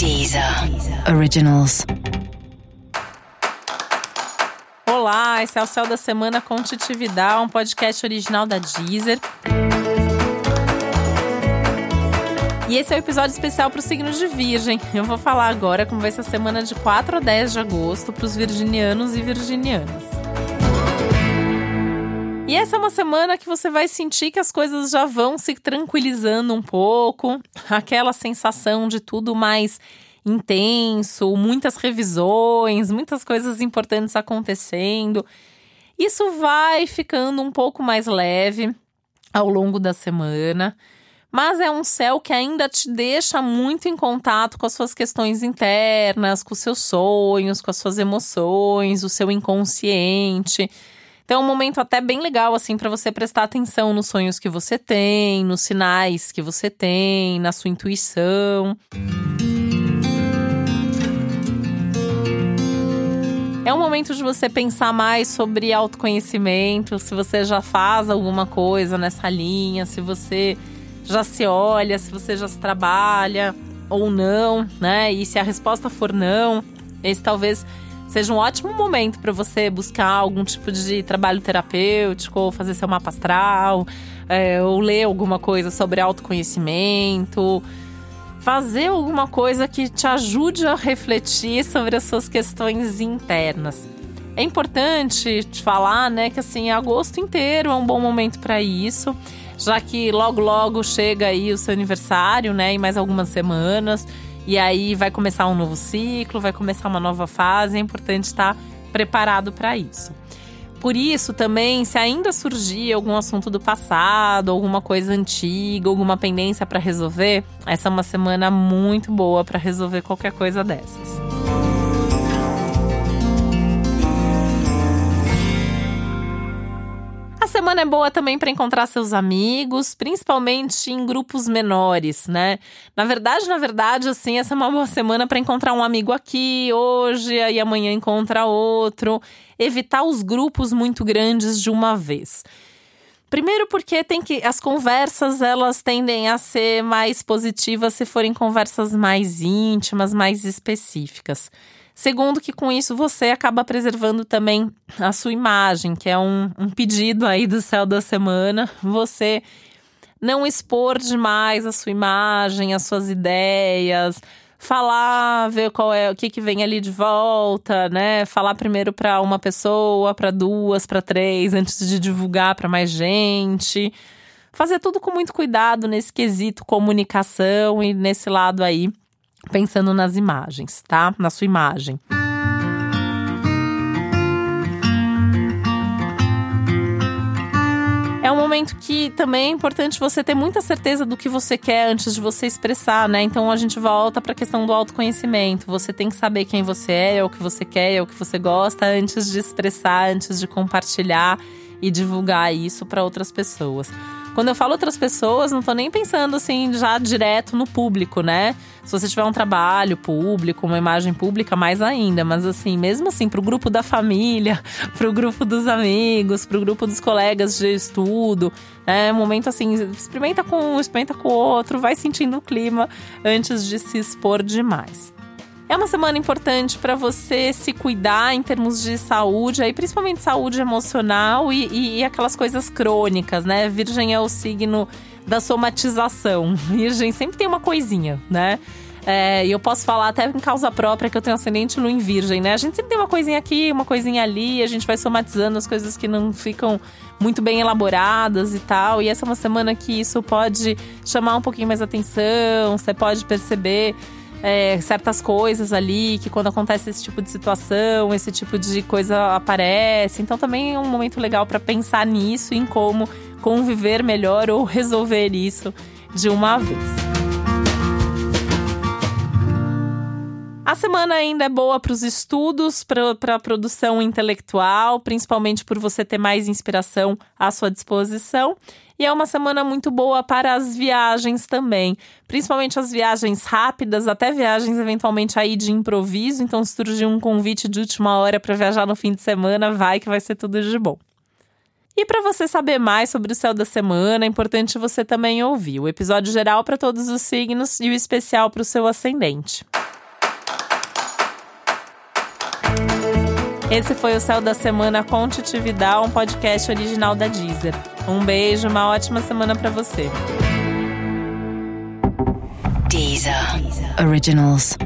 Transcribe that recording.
Deezer Originals. Olá, esse é o Céu da Semana com Titividade, um podcast original da Deezer. E esse é o um episódio especial para o signo de Virgem. Eu vou falar agora como vai ser a semana de 4 a 10 de agosto para os virginianos e virginianas. E essa é uma semana que você vai sentir que as coisas já vão se tranquilizando um pouco, aquela sensação de tudo mais intenso, muitas revisões, muitas coisas importantes acontecendo. Isso vai ficando um pouco mais leve ao longo da semana, mas é um céu que ainda te deixa muito em contato com as suas questões internas, com os seus sonhos, com as suas emoções, o seu inconsciente. Então é um momento até bem legal assim para você prestar atenção nos sonhos que você tem, nos sinais que você tem, na sua intuição. É um momento de você pensar mais sobre autoconhecimento, se você já faz alguma coisa nessa linha, se você já se olha, se você já se trabalha ou não, né? E se a resposta for não, esse talvez seja um ótimo momento para você buscar algum tipo de trabalho terapêutico, ou fazer seu mapa astral, é, ou ler alguma coisa sobre autoconhecimento. Fazer alguma coisa que te ajude a refletir sobre as suas questões internas. É importante te falar, né, que assim, agosto inteiro é um bom momento para isso, já que logo logo chega aí o seu aniversário, né, em mais algumas semanas. E aí vai começar um novo ciclo, vai começar uma nova fase, é importante estar preparado para isso. Por isso, também, se ainda surgir algum assunto do passado, alguma coisa antiga, alguma pendência para resolver, essa é uma semana muito boa para resolver qualquer coisa dessas. Semana é boa também para encontrar seus amigos, principalmente em grupos menores, né? Na verdade, na verdade, assim, essa é uma boa semana para encontrar um amigo aqui hoje, aí amanhã encontra outro. Evitar os grupos muito grandes de uma vez. Primeiro porque tem que as conversas elas tendem a ser mais positivas se forem conversas mais íntimas, mais específicas. Segundo, que com isso você acaba preservando também a sua imagem, que é um, um pedido aí do céu da semana. Você não expor demais a sua imagem, as suas ideias, falar, ver qual é o que, que vem ali de volta, né? Falar primeiro para uma pessoa, para duas, para três, antes de divulgar para mais gente. Fazer tudo com muito cuidado nesse quesito comunicação e nesse lado aí pensando nas imagens, tá? Na sua imagem. É um momento que também é importante você ter muita certeza do que você quer antes de você expressar, né? Então a gente volta para a questão do autoconhecimento. Você tem que saber quem você é, é o que você quer, é o que você gosta antes de expressar, antes de compartilhar e divulgar isso para outras pessoas. Quando eu falo outras pessoas, não tô nem pensando assim já direto no público, né? Se você tiver um trabalho público, uma imagem pública, mais ainda. Mas assim, mesmo assim, pro grupo da família, pro grupo dos amigos, pro grupo dos colegas de estudo, é um momento assim, experimenta com um, experimenta com o outro, vai sentindo o clima antes de se expor demais. É uma semana importante para você se cuidar em termos de saúde, aí principalmente saúde emocional e, e, e aquelas coisas crônicas, né? Virgem é o signo da somatização. Virgem sempre tem uma coisinha, né? É, e eu posso falar até em causa própria que eu tenho ascendente no em virgem, né? A gente sempre tem uma coisinha aqui, uma coisinha ali, a gente vai somatizando as coisas que não ficam muito bem elaboradas e tal. E essa é uma semana que isso pode chamar um pouquinho mais atenção, você pode perceber é, certas coisas ali, que quando acontece esse tipo de situação, esse tipo de coisa aparece. Então também é um momento legal para pensar nisso, em como conviver melhor ou resolver isso de uma vez. A semana ainda é boa para os estudos, para a produção intelectual, principalmente por você ter mais inspiração à sua disposição. E é uma semana muito boa para as viagens também, principalmente as viagens rápidas, até viagens eventualmente aí de improviso. Então, se surgir um convite de última hora para viajar no fim de semana, vai que vai ser tudo de bom. E para você saber mais sobre o céu da semana, é importante você também ouvir o episódio geral para todos os signos e o especial para o seu ascendente. Esse foi o Céu da Semana com um podcast original da Deezer. Um beijo, uma ótima semana para você. Deezer. Originals.